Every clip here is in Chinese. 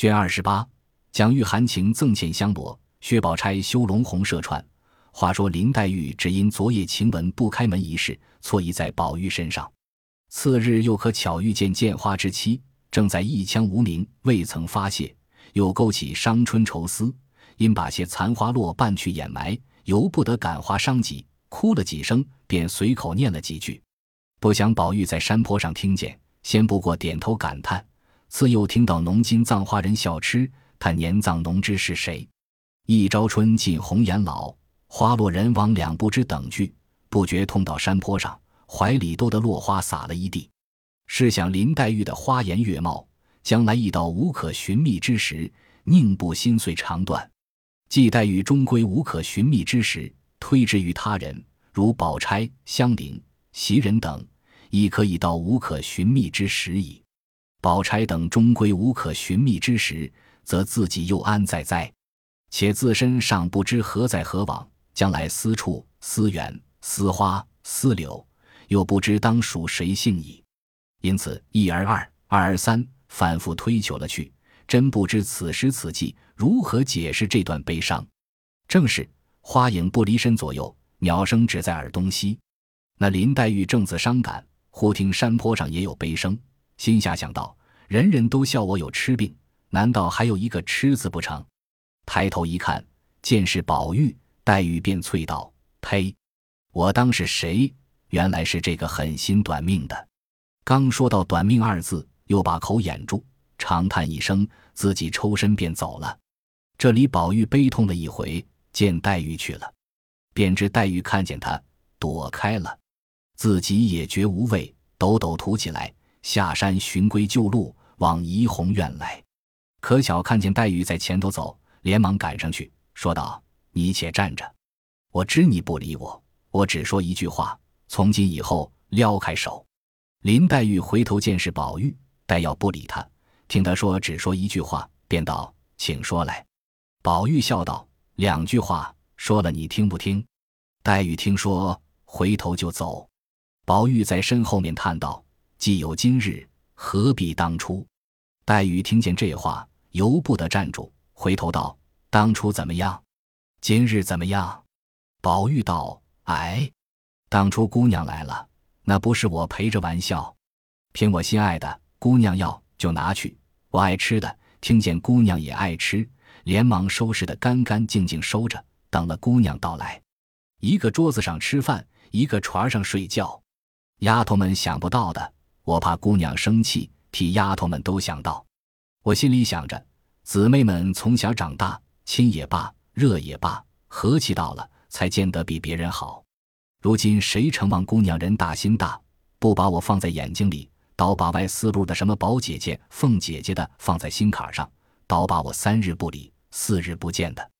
卷二十八，蒋玉含情赠献香罗，薛宝钗修龙红射串。话说林黛玉只因昨夜晴雯不开门一事，错意在宝玉身上。次日又可巧遇见见花之妻，正在一腔无名，未曾发泄，又勾起伤春愁思，因把些残花落半去掩埋，由不得感花伤己，哭了几声，便随口念了几句。不想宝玉在山坡上听见，先不过点头感叹，次又听到农金葬花人笑痴，叹年葬农知是谁？一朝春尽红颜老。花落人亡两不知等句，不觉痛到山坡上，怀里多的落花洒了一地。试想林黛玉的花颜月貌，将来一到无可寻觅之时，宁不心碎肠断？既黛玉终归无可寻觅之时，推之于他人，如宝钗、香菱、袭人等，亦可以到无可寻觅之时矣。宝钗等终归无可寻觅之时，则自己又安在哉？且自身尚不知何在何往。将来私处、思远、思花、思柳，又不知当属谁姓矣。因此一而二，二而三，反复推求了去，真不知此时此际如何解释这段悲伤。正是花影不离身左右，鸟声只在耳东西。那林黛玉正自伤感，忽听山坡上也有悲声，心下想到：人人都笑我有痴病，难道还有一个痴字不成？抬头一看，见是宝玉。黛玉便啐道：“呸！我当是谁？原来是这个狠心短命的。”刚说到“短命”二字，又把口掩住，长叹一声，自己抽身便走了。这里宝玉悲痛了一回，见黛玉去了，便知黛玉看见他躲开了，自己也觉无味，抖抖土起来，下山寻归旧路，往怡红院来。可巧看见黛玉在前头走，连忙赶上去，说道。你且站着，我知你不理我，我只说一句话：从今以后，撩开手。林黛玉回头见是宝玉，待要不理他，听他说只说一句话，便道：“请说来。”宝玉笑道：“两句话，说了你听不听？”黛玉听说，回头就走。宝玉在身后面叹道：“既有今日，何必当初？”黛玉听见这话，由不得站住，回头道：“当初怎么样？”今日怎么样？宝玉道：“哎，当初姑娘来了，那不是我陪着玩笑，凭我心爱的姑娘要就拿去。我爱吃的，听见姑娘也爱吃，连忙收拾的干干净净收着，等了姑娘到来。一个桌子上吃饭，一个床上睡觉。丫头们想不到的，我怕姑娘生气，替丫头们都想到。我心里想着，姊妹们从小长大，亲也罢。”热也罢，和气到了，才见得比别人好。如今谁承望姑娘人大心大，不把我放在眼睛里，倒把外四路的什么宝姐姐、凤姐姐的放在心坎上，倒把我三日不理、四日不见的。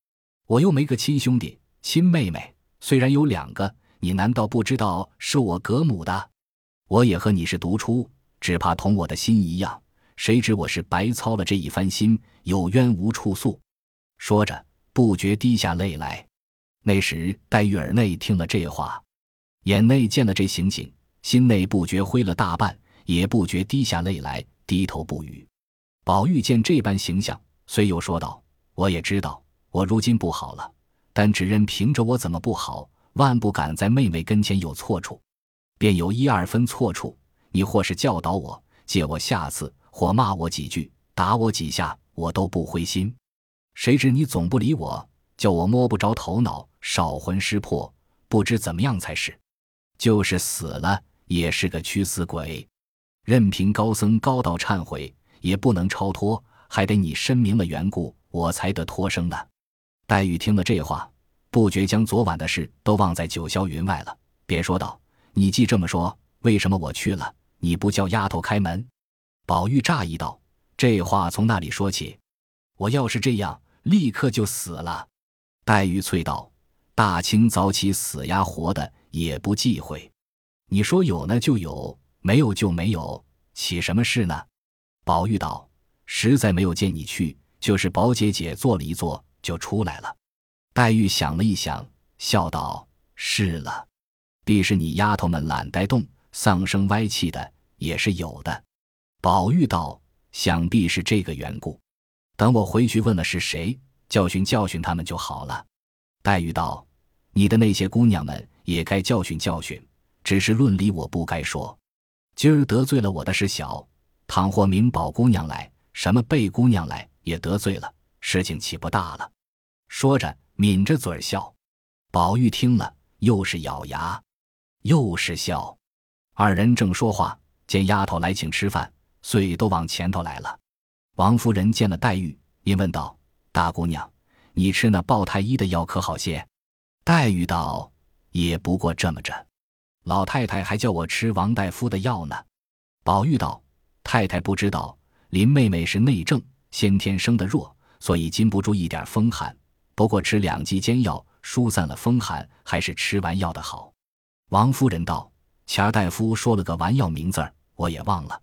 我又没个亲兄弟、亲妹妹，虽然有两个，你难道不知道是我隔母的？我也和你是独出，只怕同我的心一样。谁知我是白操了这一番心，有冤无处诉。说着。不觉滴下泪来。那时黛玉耳内听了这话，眼内见了这情景，心内不觉灰了大半，也不觉滴下泪来，低头不语。宝玉见这般形象，虽又说道：“我也知道我如今不好了，但只认凭着我怎么不好，万不敢在妹妹跟前有错处。便有一二分错处，你或是教导我，借我下次，或骂我几句，打我几下，我都不灰心。”谁知你总不理我，叫我摸不着头脑，少魂失魄，不知怎么样才是。就是死了，也是个屈死鬼。任凭高僧高道忏悔，也不能超脱，还得你申明了缘故，我才得脱生呢。黛玉听了这话，不觉将昨晚的事都忘在九霄云外了，便说道：“你既这么说，为什么我去了，你不叫丫头开门？”宝玉诧异道：“这话从那里说起？”我要是这样，立刻就死了。黛玉啐道：“大清早起死呀活的也不忌讳。你说有呢就有，没有就没有，起什么事呢？”宝玉道：“实在没有见你去，就是宝姐姐坐了一坐就出来了。”黛玉想了一想，笑道：“是了，必是你丫头们懒带动，丧生歪气的，也是有的。”宝玉道：“想必是这个缘故。”等我回去问了是谁，教训教训他们就好了。”黛玉道：“你的那些姑娘们也该教训教训，只是论理我不该说。今儿得罪了我的是小，倘或明宝姑娘来，什么贝姑娘来，也得罪了，事情岂不大了？”说着，抿着嘴笑。宝玉听了，又是咬牙，又是笑。二人正说话，见丫头来请吃饭，遂都往前头来了。王夫人见了黛玉，因问道：“大姑娘，你吃那鲍太医的药可好些？”黛玉道：“也不过这么着。老太太还叫我吃王大夫的药呢。”宝玉道：“太太不知道，林妹妹是内症，先天生的弱，所以禁不住一点风寒。不过吃两剂煎药。”疏散了风寒，还是吃完药的好。王夫人道：“钱大夫说了个丸药名字儿，我也忘了。”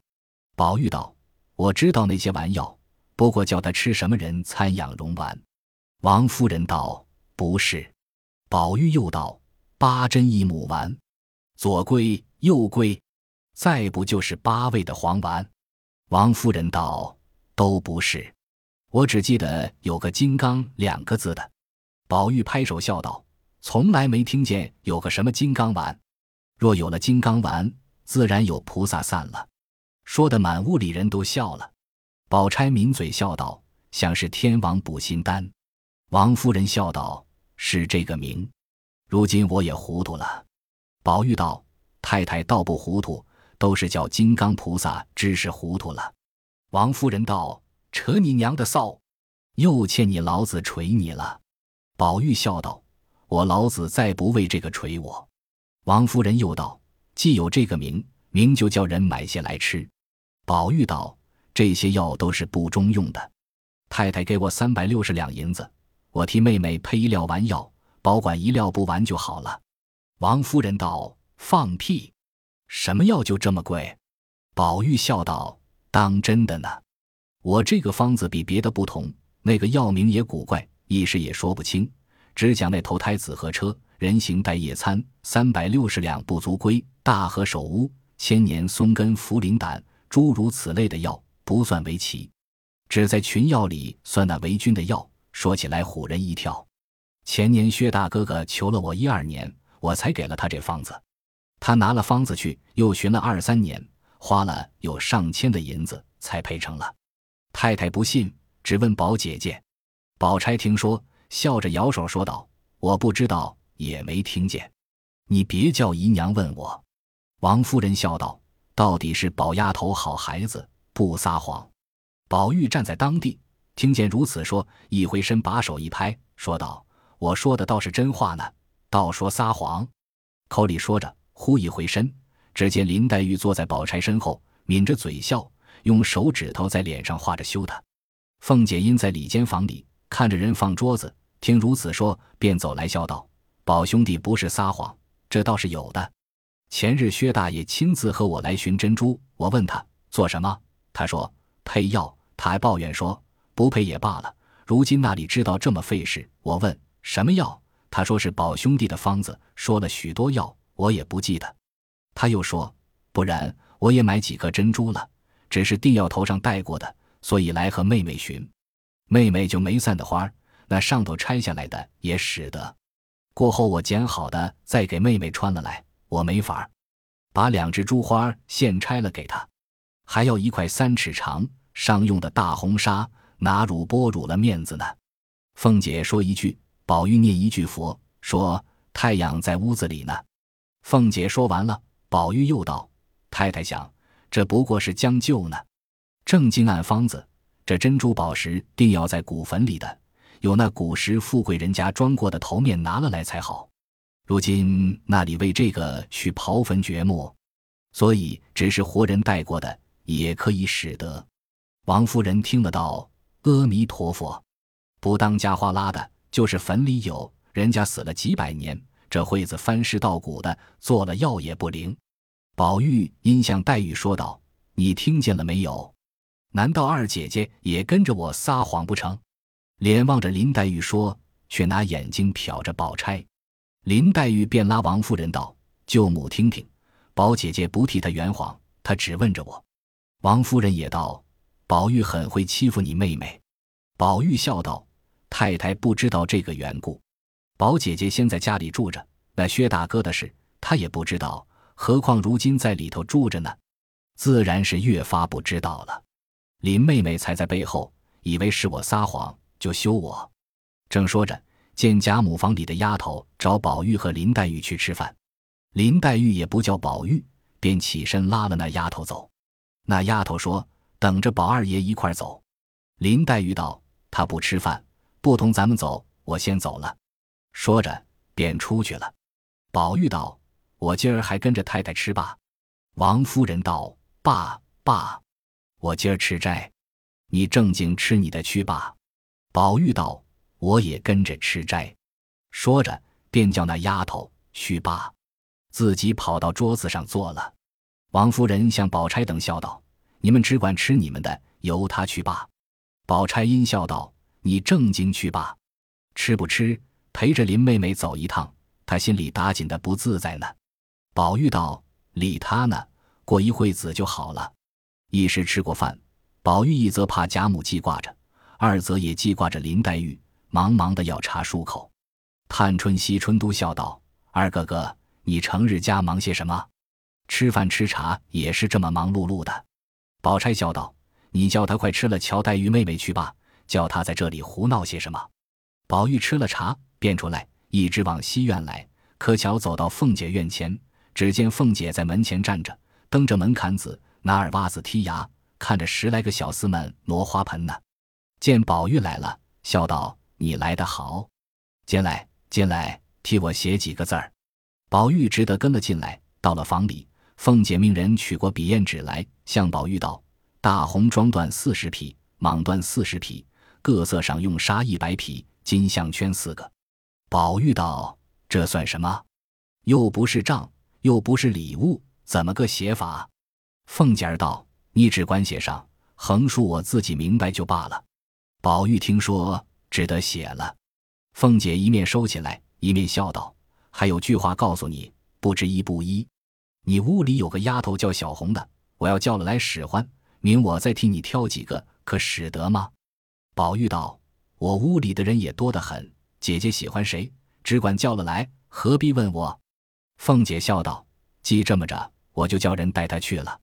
宝玉道：“我知道那些丸药，不过叫他吃什么人参养荣丸。”王夫人道：“不是。”宝玉又道：“八珍一母丸，左归右归，再不就是八味的黄丸。”王夫人道：“都不是，我只记得有个金刚两个字的。”宝玉拍手笑道：“从来没听见有个什么金刚丸，若有了金刚丸，自然有菩萨散了。”说的满屋里人都笑了。宝钗抿嘴笑道：“像是天王补心丹。”王夫人笑道：“是这个名。”如今我也糊涂了。宝玉道：“太太倒不糊涂，都是叫金刚菩萨知识糊涂了。”王夫人道：“扯你娘的臊，又欠你老子捶你了。”宝玉笑道：“我老子再不为这个捶我。”王夫人又道：“既有这个名，名就叫人买些来吃。”宝玉道：“这些药都是不中用的，太太给我三百六十两银子，我替妹妹配一料丸药，保管一料不完就好了。”王夫人道：“放屁！什么药就这么贵？”宝玉笑道：“当真的呢。我这个方子比别的不同，那个药名也古怪。”一时也说不清，只讲那头胎子和车、人形带夜餐、三百六十两不足归、大河首乌、千年松根茯苓胆，诸如此类的药不算为奇，只在群药里算那为君的药。说起来唬人一跳。前年薛大哥哥求了我一二年，我才给了他这方子。他拿了方子去，又寻了二三年，花了有上千的银子才配成了。太太不信，只问宝姐姐。宝钗听说，笑着摇手说道：“我不知道，也没听见。你别叫姨娘问我。”王夫人笑道：“到底是宝丫头好孩子，不撒谎。”宝玉站在当地，听见如此说，一回身，把手一拍，说道：“我说的倒是真话呢，倒说撒谎。”口里说着，忽一回身，只见林黛玉坐在宝钗身后，抿着嘴笑，用手指头在脸上画着羞她。凤姐因在里间房里。看着人放桌子，听如此说，便走来笑道：“宝兄弟不是撒谎，这倒是有的。前日薛大爷亲自和我来寻珍珠，我问他做什么，他说配药，他还抱怨说不配也罢了。如今那里知道这么费事？我问什么药，他说是宝兄弟的方子，说了许多药，我也不记得。他又说，不然我也买几颗珍珠了，只是定要头上戴过的，所以来和妹妹寻。”妹妹就没散的花那上头拆下来的也使得。过后我剪好的再给妹妹穿了来，我没法儿把两只珠花现拆了给她，还要一块三尺长商用的大红纱，拿乳剥乳了面子呢。凤姐说一句，宝玉念一句佛，说太阳在屋子里呢。凤姐说完了，宝玉又道：“太太想，这不过是将就呢，正经按方子。”这珍珠宝石定要在古坟里的，有那古时富贵人家装过的头面拿了来才好。如今那里为这个去刨坟掘墓，所以只是活人带过的也可以使得。王夫人听了道：“阿弥陀佛，不当家花拉的，就是坟里有人家死了几百年，这会子翻尸倒骨的，做了药也不灵。”宝玉因向黛玉说道：“你听见了没有？”难道二姐姐也跟着我撒谎不成？脸望着林黛玉说，却拿眼睛瞟着宝钗。林黛玉便拉王夫人道：“舅母听听，宝姐姐不替她圆谎，她只问着我。”王夫人也道：“宝玉很会欺负你妹妹。”宝玉笑道：“太太不知道这个缘故。宝姐姐先在家里住着，那薛大哥的事她也不知道，何况如今在里头住着呢，自然是越发不知道了。林妹妹才在背后，以为是我撒谎，就休我。”正说着，见贾母房里的丫头找宝玉和林黛玉去吃饭，林黛玉也不叫宝玉，便起身拉了那丫头走。那丫头说：“等着宝二爷一块走。”林黛玉道。他不吃饭，不同咱们走，我先走了。说着，便出去了。宝玉道：“我今儿还跟着太太吃吧。”王夫人道：“爸爸，我今儿吃斋，你正经吃你的去吧。”宝玉道：“我也跟着吃斋。”说着，便叫那丫头去罢，自己跑到桌子上坐了。王夫人向宝钗等笑道：“你们只管吃你们的，由他去罢。”宝钗阴笑道：“你正经去吧，吃不吃？陪着林妹妹走一趟，她心里打紧的不自在呢。”宝玉道：“理他呢，过一会子就好了。”一时吃过饭，宝玉一则怕贾母记挂着，二则也记挂着林黛玉，忙忙的要茶漱口。探春、惜春都笑道：“二哥哥，你成日家忙些什么？吃饭吃茶也是这么忙碌碌的。”宝钗笑道。你叫他快吃了，乔黛玉妹妹去吧。叫他在这里胡闹些什么？宝玉吃了茶，便出来，一直往西院来。可巧走到凤姐院前，只见凤姐在门前站着，蹬着门槛子，拿耳挖子剔牙，看着十来个小厮们挪花盆呢。见宝玉来了，笑道：“你来得好，进来，进来，替我写几个字儿。”宝玉只得跟了进来。到了房里，凤姐命人取过笔砚纸来，向宝玉道。大红装缎四十匹，蟒缎四十匹，各色上用纱一百匹，金项圈四个。宝玉道：“这算什么？又不是账，又不是礼物，怎么个写法？”凤姐儿道：“你只管写上，横竖我自己明白就罢了。”宝玉听说，只得写了。凤姐一面收起来，一面笑道：“还有句话告诉你，不知一不一。你屋里有个丫头叫小红的，我要叫了来使唤。”明我再替你挑几个，可使得吗？宝玉道：“我屋里的人也多得很，姐姐喜欢谁，只管叫了来，何必问我？”凤姐笑道：“既这么着，我就叫人带她去了。”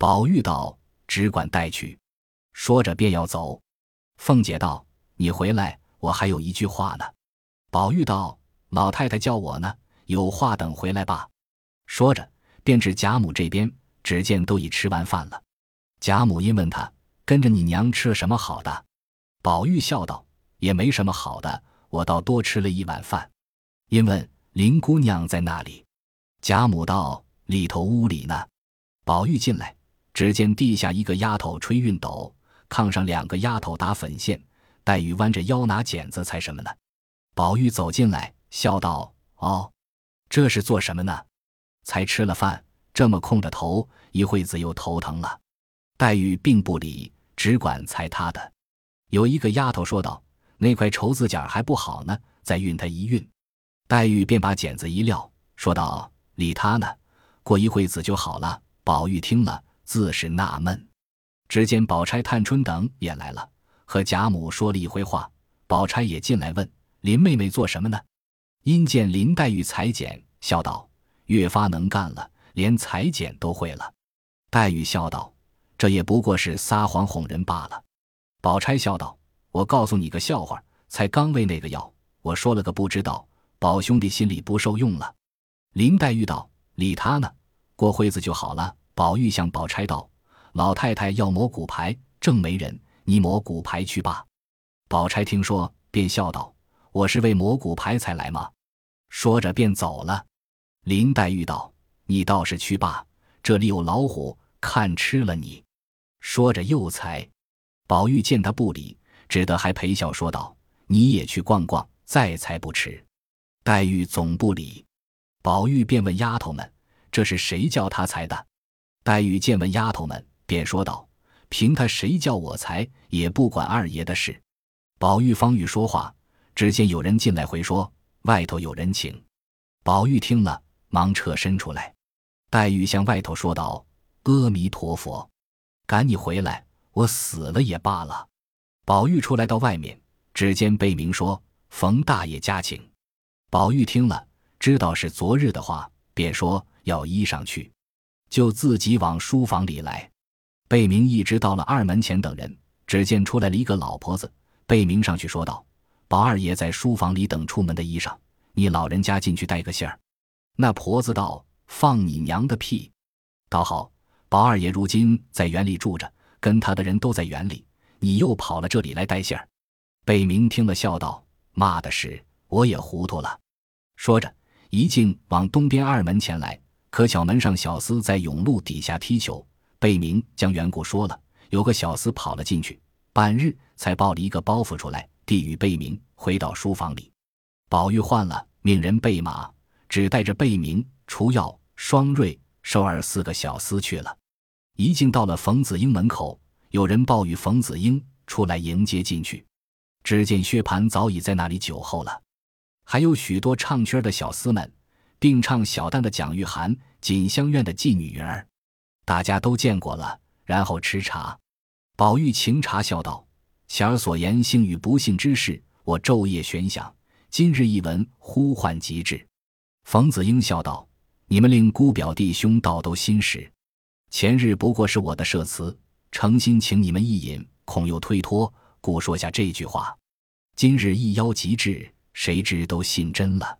宝玉道：“只管带去。”说着便要走。凤姐道：“你回来，我还有一句话呢。”宝玉道：“老太太叫我呢，有话等回来吧。”说着便至贾母这边，只见都已吃完饭了。贾母因问他跟着你娘吃了什么好的，宝玉笑道：“也没什么好的，我倒多吃了一碗饭。”因问林姑娘在那里，贾母道：“里头屋里呢。”宝玉进来，只见地下一个丫头吹熨斗，炕上两个丫头打粉线，黛玉弯着腰拿剪子裁什么呢？宝玉走进来，笑道：“哦，这是做什么呢？才吃了饭，这么空着头，一会子又头疼了。”黛玉并不理，只管裁他的。有一个丫头说道：“那块绸子剪还不好呢，再熨它一熨。”黛玉便把剪子一撂，说道：“理他呢，过一会子就好了。”宝玉听了，自是纳闷。只见宝钗、探春等也来了，和贾母说了一回话。宝钗也进来问林妹妹做什么呢？因见林黛玉裁剪，笑道：“越发能干了，连裁剪都会了。”黛玉笑道。这也不过是撒谎哄人罢了。宝钗笑道：“我告诉你个笑话，才刚喂那个药，我说了个不知道，宝兄弟心里不受用了。”林黛玉道：“理他呢，过会子就好了。”宝玉向宝钗道：“老太太要磨骨牌，正没人，你磨骨牌去罢。”宝钗听说，便笑道：“我是为磨骨牌才来吗？”说着便走了。林黛玉道：“你倒是去罢，这里有老虎，看吃了你。”说着又猜，宝玉见他不理，只得还陪笑说道：“你也去逛逛，再猜不迟。”黛玉总不理，宝玉便问丫头们：“这是谁叫他猜的？”黛玉见问丫头们，便说道：“凭他谁叫我裁，也不管二爷的事。”宝玉方欲说话，只见有人进来回说：“外头有人请。”宝玉听了，忙撤身出来。黛玉向外头说道：“阿弥陀佛。”赶你回来，我死了也罢了。宝玉出来到外面，只见贝明说：“冯大爷家请。”宝玉听了，知道是昨日的话，便说要衣裳去，就自己往书房里来。贝明一直到了二门前等人，只见出来了一个老婆子。贝明上去说道：“宝二爷在书房里等出门的衣裳，你老人家进去带个信儿。”那婆子道：“放你娘的屁！倒好，宝二爷如今在园里住着，跟他的人都在园里。”你又跑了这里来带信儿，贝明听了笑道：“骂的是，我也糊涂了。”说着，一径往东边二门前来。可巧门上小厮在甬路底下踢球，贝明将缘故说了。有个小厮跑了进去，半日才抱了一个包袱出来，递与贝明，回到书房里。宝玉换了，命人备马，只带着贝明、除药、双瑞、寿儿四个小厮去了。一径到了冯子英门口。有人报与冯子英出来迎接进去，只见薛蟠早已在那里酒候了，还有许多唱曲的小厮们，并唱小旦的蒋玉菡、锦香院的妓女云儿，大家都见过了。然后吃茶，宝玉请茶笑道：“前儿所言幸与不幸之事，我昼夜悬想，今日一闻，呼唤极致。”冯子英笑道：“你们令姑表弟兄倒都心实，前日不过是我的设词。”诚心请你们一饮，恐又推脱，故说下这句话。今日一邀即至，谁知都信真了。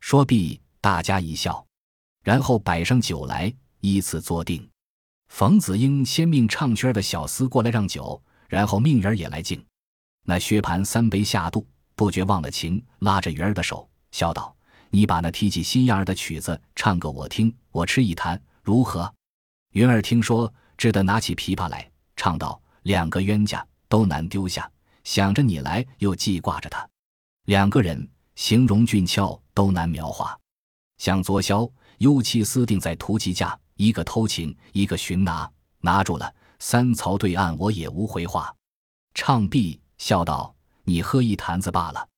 说毕，大家一笑，然后摆上酒来，依次坐定。冯子英先命唱曲儿的小厮过来让酒，然后命人儿也来敬。那薛蟠三杯下肚，不觉忘了情，拉着云儿的手，笑道：“你把那提起心眼儿的曲子唱个我听，我吃一坛，如何？”云儿听说。只得拿起琵琶来，唱道：“两个冤家都难丢下，想着你来又记挂着他。两个人形容俊俏都难描画，像昨宵幽妻私定在屠其家，一个偷情，一个寻拿，拿住了三曹对岸，我也无回话。”唱毕，笑道：“你喝一坛子罢了。”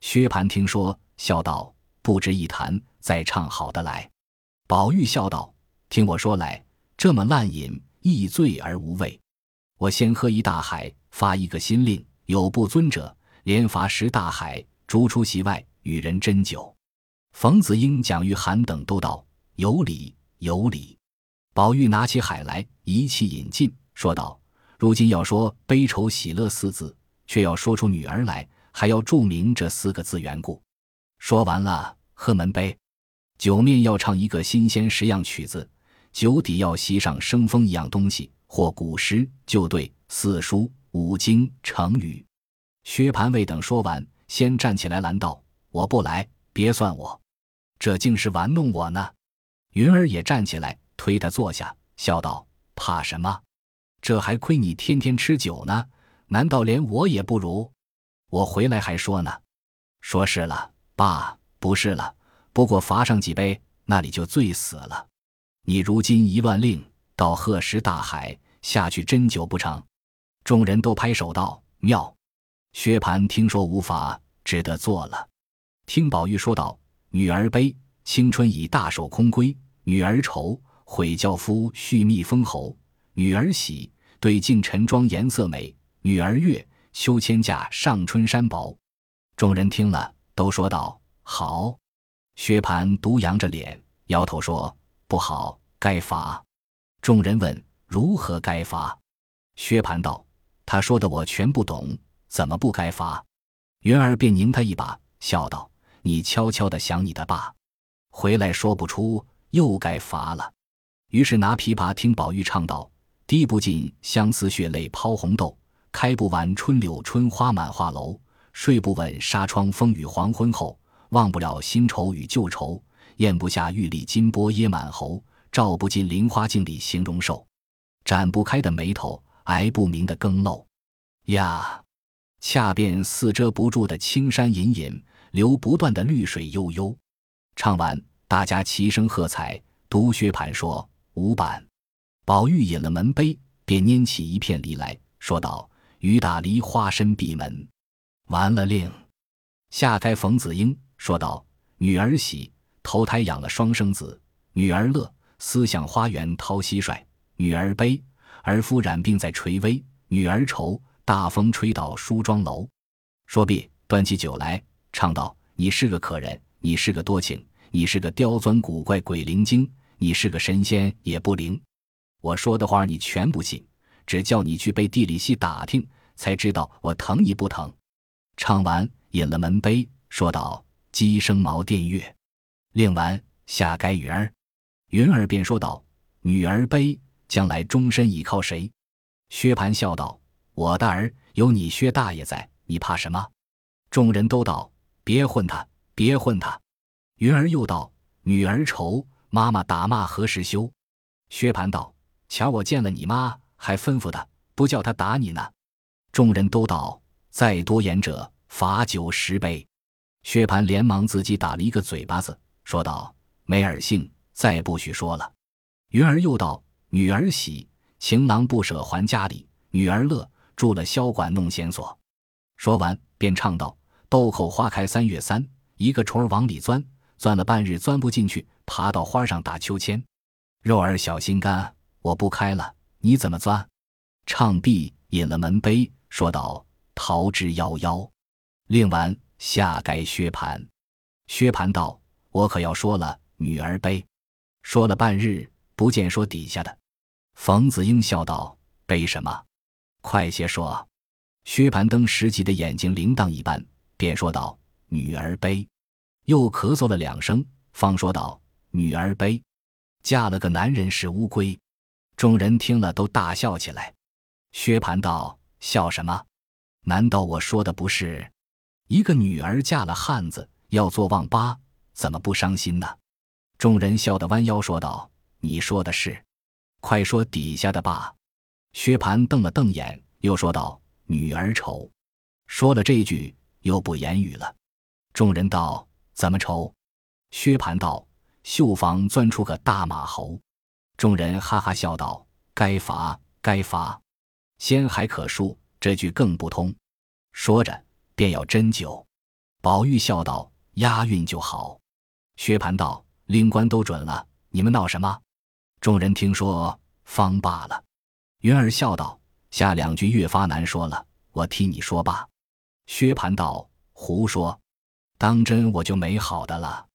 薛蟠听说，笑道：“不值一坛，再唱好的来。”宝玉笑道：“听我说来，这么烂饮。”易醉而无味，我先喝一大海，发一个新令：有不尊者，连罚十大海，逐出席外，与人斟酒。冯子英、蒋玉菡等都道有理有理。宝玉拿起海来，一气饮尽，说道：“如今要说悲愁喜乐四字，却要说出女儿来，还要注明这四个字缘故。”说完了，喝门杯，酒面要唱一个新鲜十样曲子。酒底要吸上生风一样东西，或古诗、旧对、四书、五经、成语。薛蟠未等说完，先站起来拦道：“我不来，别算我，这竟是玩弄我呢。”云儿也站起来推他坐下，笑道：“怕什么？这还亏你天天吃酒呢，难道连我也不如？我回来还说呢，说是了，爸不是了，不过罚上几杯，那里就醉死了。”你如今一乱令，到鹤石大海下去斟酒不成？众人都拍手道：“妙！”薛蟠听说无法，只得做了。听宝玉说道：“女儿悲，青春已大守空闺；女儿愁，悔教夫续蜜封侯；女儿喜，对镜陈妆颜色美；女儿悦，秋千架上春衫薄。”众人听了，都说道：“好。”薛蟠独扬着脸，摇头说。不好，该罚。众人问如何该罚，薛蟠道：“他说的我全不懂，怎么不该罚？”云儿便拧他一把，笑道：“你悄悄的想你的罢，回来说不出，又该罚了。”于是拿琵琶听宝玉唱道：“滴不尽相思血泪抛红豆，开不完春柳春花满画楼，睡不稳纱窗风雨黄昏后，忘不了新愁与旧愁。”咽不下玉粒金波噎满喉，照不进菱花镜里形容瘦，展不开的眉头，挨不明的更漏，呀，恰便似遮不住的青山隐隐，流不断的绿水悠悠。唱完，大家齐声喝彩。独薛蟠说：“五板。”宝玉饮了门杯，便拈起一片梨来说道：“雨打梨花深闭门。”完了令，下开冯子英说道：“女儿喜。”投胎养了双生子，女儿乐，思想花园掏蟋蟀；女儿悲，儿夫染病在垂危；女儿愁，大风吹到梳妆楼。说毕，端起酒来，唱道：“你是个可人，你是个多情，你是个刁钻古怪鬼灵精，你是个神仙也不灵。我说的话你全不信，只叫你去背地里戏打听，才知道我疼你不疼。”唱完，引了门杯，说道：“鸡声茅店月。”令完，下该云儿。云儿便说道：“女儿悲，将来终身倚靠谁？”薛蟠笑道：“我的儿有你薛大爷在。”你怕什么？众人都道：“别混他，别混他。”云儿又道：“女儿愁，妈妈打骂何时休？”薛蟠道：“瞧我见了你妈，还吩咐他不叫他打你呢。”众人都道：“再多言者，罚酒十杯。”薛蟠连忙自己打了一个嘴巴子，说道：“没耳性，再不许说了。”云儿又道：“女儿喜，情郎不舍还家里；女儿乐，住了箫管弄弦索。”说完，便唱道：“豆蔻花开三月三，一个虫儿往里钻，钻了半日钻不进去，爬到花上打秋千。肉儿小心肝，我不开了，你怎么钻？”唱毕，引了门杯，说道：“桃之夭夭。”令完，下该薛蟠。薛蟠道：“我可要说了，女儿悲。”说了半日，不见说底下的。冯子英笑道：“悲什么？快些说。”薛蟠登时急的眼睛铃铛一般，便说道：“女儿悲。”又咳嗽了两声，方说道：“女儿悲，嫁了个男人是乌龟。”众人听了都大笑起来。薛蟠道：“笑什么？难道我说的不是？一个女儿嫁了汉子，要做旺八，怎么不伤心呢？”众人笑得弯腰说道：“你说的是，快说底下的吧。”薛蟠瞪了瞪眼，又说道。女儿愁，说了这句，又不言语了。众人道：“怎么愁？”薛蟠道：“绣房钻出个大马猴。”众人哈哈笑道：“该罚，该罚。”先还可恕，这句更不通。说着，便要斟酒。宝玉笑道：“押韵就好。”薛蟠道：“令官都准了，你们闹什么？”众人听说，方罢了。云儿笑道。下两句越发难说了，我替你说罢。薛蟠道：“胡说，当真我就没好的了。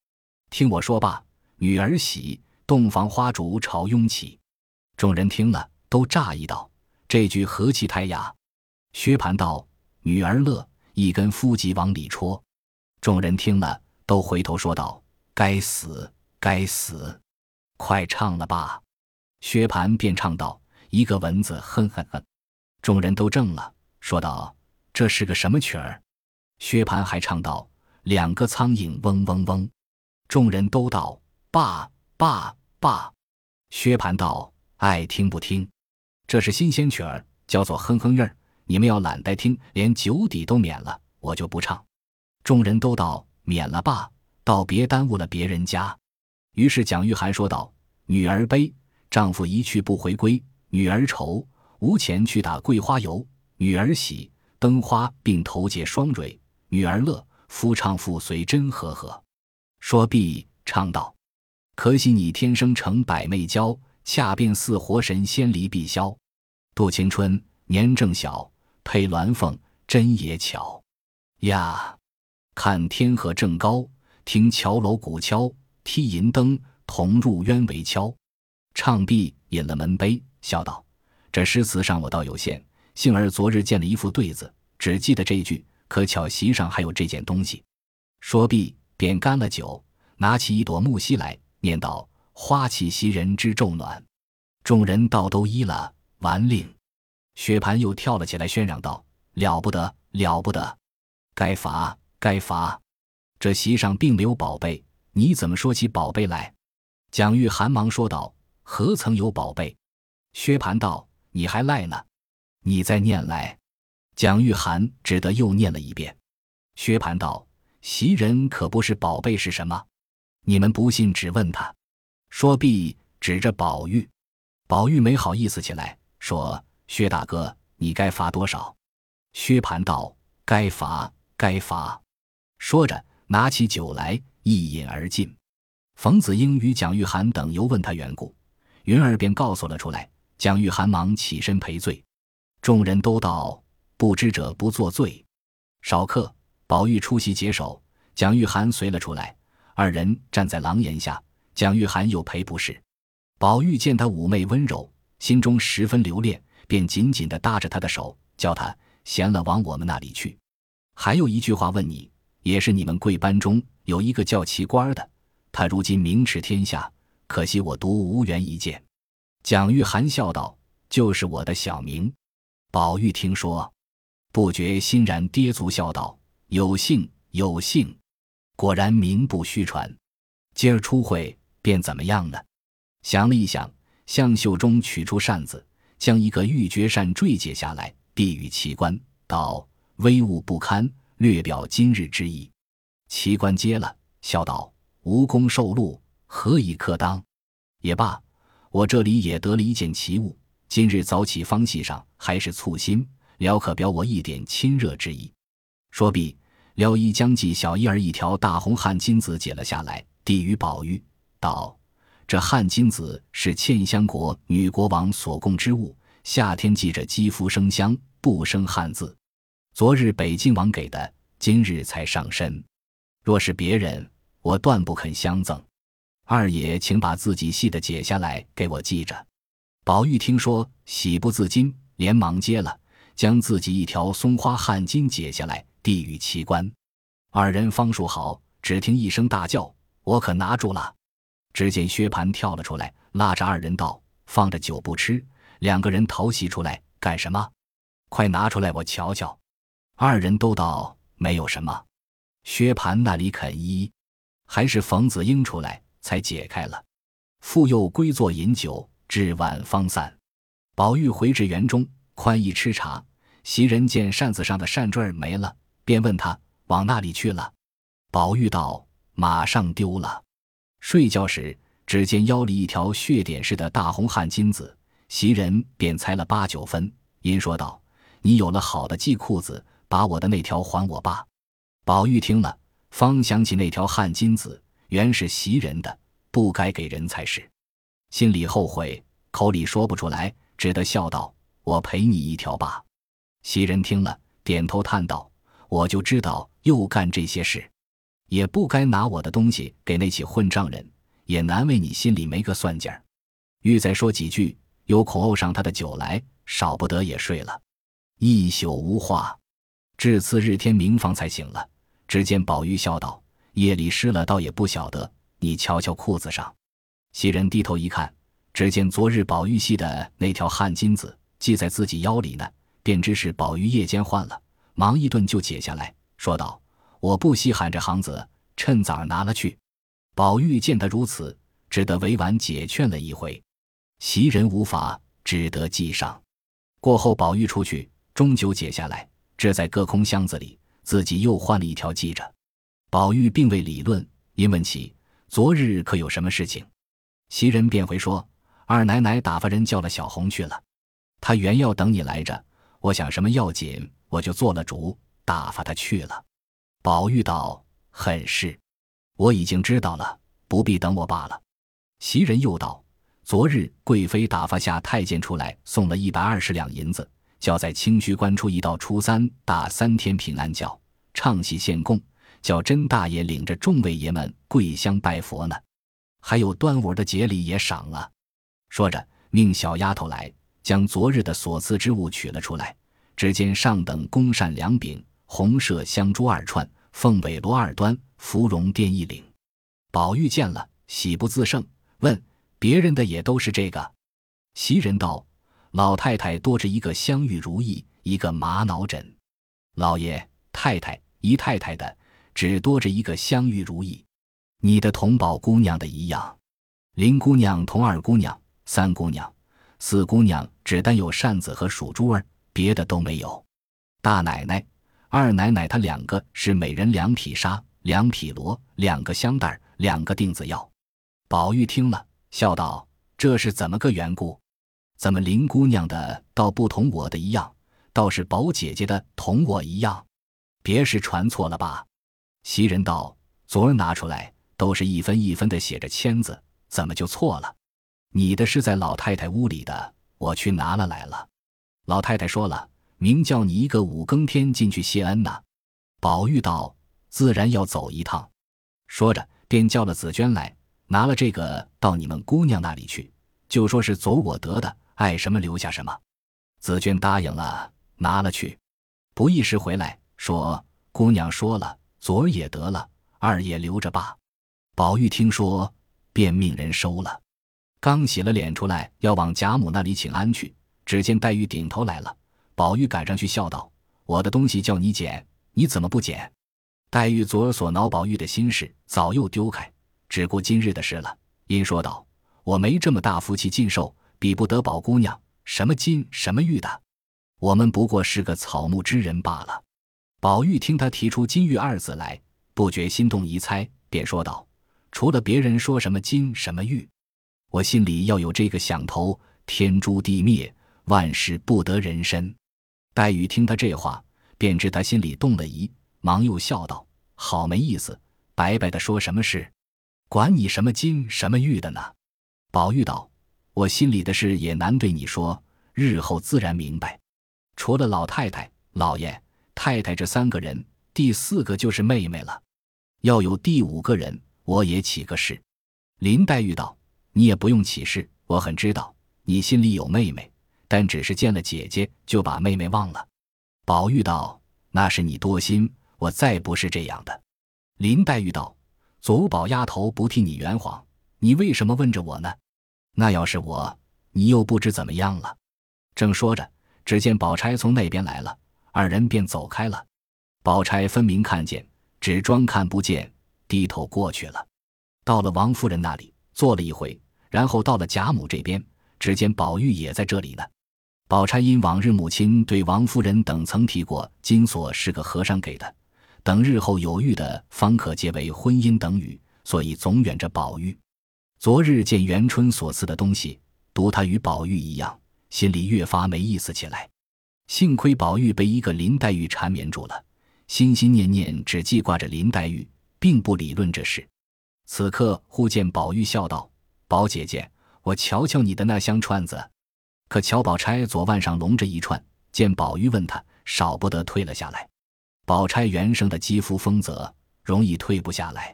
听我说罢。女儿喜，洞房花烛朝拥起。”众人听了，都诧异道：“这句何其太雅！”薛蟠道：“女儿乐，一根夫吉往里戳。”众人听了，都回头说道：“该死，该死！快唱了吧。”薛蟠便唱道：“一个蚊子，哼哼哼。”众人都怔了，说道：“这是个什么曲儿？”薛蟠还唱道：“两个苍蝇嗡嗡嗡。”众人都道：“罢罢罢！”薛蟠道：“爱听不听？这是新鲜曲儿，叫做哼哼韵儿。你们要懒得听，连酒底都免了，我就不唱。”众人都道：“免了吧，倒别耽误了别人家。”于是蒋玉菡说道：“女儿悲，丈夫一去不回归；女儿愁。”无钱去打桂花油，女儿喜，灯花并头结双蕊；女儿乐，夫唱妇随真和和。说毕，唱道：“可惜你天生成百媚娇，恰便似活神仙离碧霄。度青春年正小，配鸾凤真也巧呀！看天河正高，听桥楼鼓敲，踢银灯，同入鸢围敲。”唱毕，饮了门杯，笑道。这诗词上我倒有限，幸而昨日见了一副对子，只记得这句。可巧席上还有这件东西。说毕，便干了酒，拿起一朵木樨来，念道：“花气袭人之昼暖。”众人倒都依了。完令，薛蟠又跳了起来，喧嚷道：“了不得，了不得！该罚，该罚！这席上并没有宝贝，你怎么说起宝贝来？”蒋玉菡忙说道：“何曾有宝贝？”薛蟠道。你还赖呢？你再念来。蒋玉菡只得又念了一遍。薛蟠道：“袭人可不是宝贝是什么？你们不信，只问他。”说毕，指着宝玉。宝玉没好意思起来，说：“薛大哥，你该罚多少？”薛蟠道：“该罚，该罚。”说着，拿起酒来，一饮而尽。冯子英与蒋玉菡等又问他缘故，云儿便告诉了出来。蒋玉菡忙起身赔罪，众人都道：“不知者不作罪。少客，宝玉出席解手，蒋玉菡随了出来，二人站在廊檐下。蒋玉菡又赔不是。宝玉见他妩媚温柔，心中十分留恋，便紧紧地搭着他的手，叫他闲了往我们那里去。还有一句话问你，也是你们贵班中有一个叫奇官的，他如今名驰天下，可惜我独无缘一见。蒋玉菡笑道：“就是我的小名。”宝玉听说，不觉欣然，跌足笑道：“有幸，有幸，果然名不虚传。今儿初会，便怎么样呢？”想了一想，向袖中取出扇子，将一个玉珏扇坠解下来，递与奇观，道：“威武不堪，略表今日之意。”奇观接了，笑道：“无功受禄，何以克当？也罢。”我这里也得了一件奇物，今日早起方系上，还是簇新，了可表我一点亲热之意。说毕，廖一将系小衣儿一条大红汗巾子解了下来，递与宝玉，道：“这汗巾子是茜香国女国王所供之物，夏天系着肌肤生香，不生汗渍。昨日北静王给的，今日才上身。若是别人，我断不肯相赠。”二爷，请把自己系的解下来给我系着。宝玉听说，喜不自禁，连忙接了，将自己一条松花汗巾解下来，地狱奇观。二人方数好，只听一声大叫：“我可拿住了！”只见薛蟠跳了出来，拉着二人道：“放着酒不吃，两个人逃袭出来干什么？快拿出来，我瞧瞧。”二人都道：“没有什么。”薛蟠那里肯依，还是冯子英出来。才解开了，复又归坐饮酒，至晚方散。宝玉回至园中，宽衣吃茶。袭人见扇子上的扇坠儿没了，便问他往那里去了。宝玉道：“马上丢了。”睡觉时，只见腰里一条血点似的大红汗巾子，袭人便猜了八九分，因说道：“你有了好的系裤子，把我的那条还我吧。”宝玉听了，方想起那条汗巾子。原是袭人的，不该给人才是，心里后悔，口里说不出来，只得笑道：“我赔你一条吧。”袭人听了，点头叹道：“我就知道又干这些事，也不该拿我的东西给那起混账人，也难为你心里没个算计儿。”欲再说几句，又恐怄上他的酒来，少不得也睡了，一宿无话，至次日天明方才醒了。只见宝玉笑道。夜里湿了，倒也不晓得。你瞧瞧裤子上。袭人低头一看，只见昨日宝玉系的那条汗巾子系在自己腰里呢，便知是宝玉夜间换了，忙一顿就解下来，说道：“我不稀罕这行子，趁早拿了去。”宝玉见他如此，只得委婉解劝了一回。袭人无法，只得系上。过后，宝玉出去，终究解下来，置在各空箱子里，自己又换了一条系着。宝玉并未理论，因问起昨日可有什么事情，袭人便回说：“二奶奶打发人叫了小红去了，她原要等你来着。我想什么要紧，我就做了主，打发他去了。”宝玉道：“很是，我已经知道了，不必等我罢了。”袭人又道：“昨日贵妃打发下太监出来，送了一百二十两银子，叫在清虚关出一到初三打三天平安轿，唱戏献供。”叫甄大爷领着众位爷们跪香拜佛呢，还有端午的节礼也赏了。说着，命小丫头来将昨日的所赐之物取了出来。只见上等公扇两柄，红麝香珠二串，凤尾罗二端，芙蓉垫一领。宝玉见了，喜不自胜，问别人的也都是这个。袭人道：“老太太多着一个香玉如意，一个玛瑙枕。老爷、太太、姨太太的。”只多着一个香玉如意，你的同宝姑娘的一样，林姑娘同二姑娘、三姑娘、四姑娘只单有扇子和数珠儿，别的都没有。大奶奶、二奶奶她两个是每人两匹纱、两匹罗、两个香袋、两个钉子药。宝玉听了，笑道：“这是怎么个缘故？怎么林姑娘的倒不同我的一样，倒是宝姐姐的同我一样？别是传错了吧？”袭人道：“昨儿拿出来，都是一分一分的写着签字，怎么就错了？你的是在老太太屋里的，我去拿了来了。老太太说了，明叫你一个五更天进去谢恩呢。”宝玉道：“自然要走一趟。”说着，便叫了紫娟来，拿了这个到你们姑娘那里去，就说是走我得的，爱什么留下什么。紫娟答应了，拿了去。不一时回来，说：“姑娘说了，昨儿也得了，二也留着吧。”宝玉听说，便命人收了。刚洗了脸出来，要往贾母那里请安去，只见黛玉顶头来了。宝玉赶上去笑道：“我的东西叫你捡，你怎么不捡？”黛玉左耳所挠宝玉的心事，早又丢开，只顾今日的事了。因说道：“我没这么大福气尽受，比不得宝姑娘什么金什么玉的。我们不过是个草木之人罢了。”宝玉听他提出“金玉”二字来，不觉心动疑猜，便说道。除了别人说什么金什么玉，我心里要有这个想头，天诛地灭，万事不得人身。黛玉听他这话，便知他心里动了疑，忙又笑道：“好没意思，白白的说什么事？管你什么金什么玉的呢？”宝玉道：“我心里的事也难对你说，日后自然明白。除了老太太、老爷、太太这三个人，第四个就是妹妹了，要有第五个人。”我也起个誓。林黛玉道：“你也不用起誓，我很知道你心里有妹妹，但只是见了姐姐就把妹妹忘了。”宝玉道：“那是你多心，我再不是这样的。”林黛玉道：“祖宝丫头不替你圆谎，你为什么问着我呢？那要是我，你又不知怎么样了。”正说着，只见宝钗从那边来了，二人便走开了。宝钗分明看见，只装看不见。低头过去了，到了王夫人那里坐了一回，然后到了贾母这边，只见宝玉也在这里呢。宝钗因往日母亲对王夫人等曾提过金锁是个和尚给的，等日后有遇的方可结为婚姻等语，所以总远着宝玉。昨日见元春所赐的东西，读他与宝玉一样，心里越发没意思起来。幸亏宝玉被一个林黛玉缠绵住了，心心念念只记挂着林黛玉。并不理论这事，此刻忽见宝玉笑道：“宝姐姐，我瞧瞧你的那香串子。”可乔宝钗左腕上隆着一串，见宝玉问他，少不得退了下来。宝钗原生的肌肤丰泽，容易退不下来。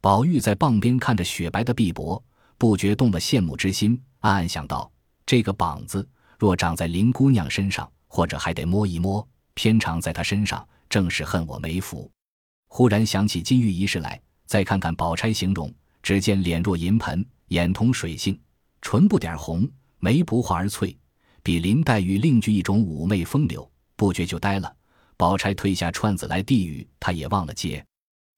宝玉在傍边看着雪白的臂膊，不觉动了羡慕之心，暗暗想到：这个膀子若长在林姑娘身上，或者还得摸一摸；偏长在她身上，正是恨我没福。忽然想起金玉一事来，再看看宝钗形容，只见脸若银盆，眼同水性，唇不点红，眉不画而翠，比林黛玉另具一种妩媚风流，不觉就呆了。宝钗推下串子来递与，他也忘了接。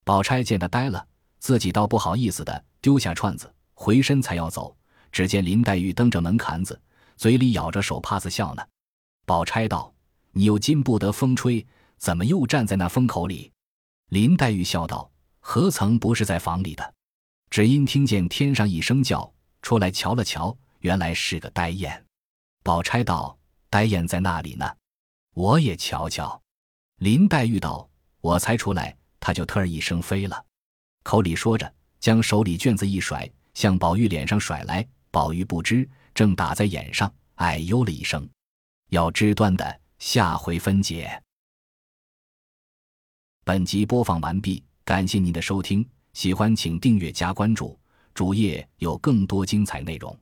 宝钗见他呆了，自己倒不好意思的丢下串子，回身才要走，只见林黛玉蹬着门槛子，嘴里咬着手帕子笑呢。宝钗道：“你又禁不得风吹，怎么又站在那风口里？”林黛玉笑道：“何曾不是在房里的？只因听见天上一声叫，出来瞧了瞧，原来是个呆雁。”宝钗道：“呆雁在那里呢？我也瞧瞧。”林黛玉道：“我才出来，它就特儿一声飞了。”口里说着，将手里卷子一甩，向宝玉脸上甩来。宝玉不知，正打在眼上，哎呦了一声。要知断的，下回分解。本集播放完毕，感谢您的收听，喜欢请订阅加关注，主页有更多精彩内容。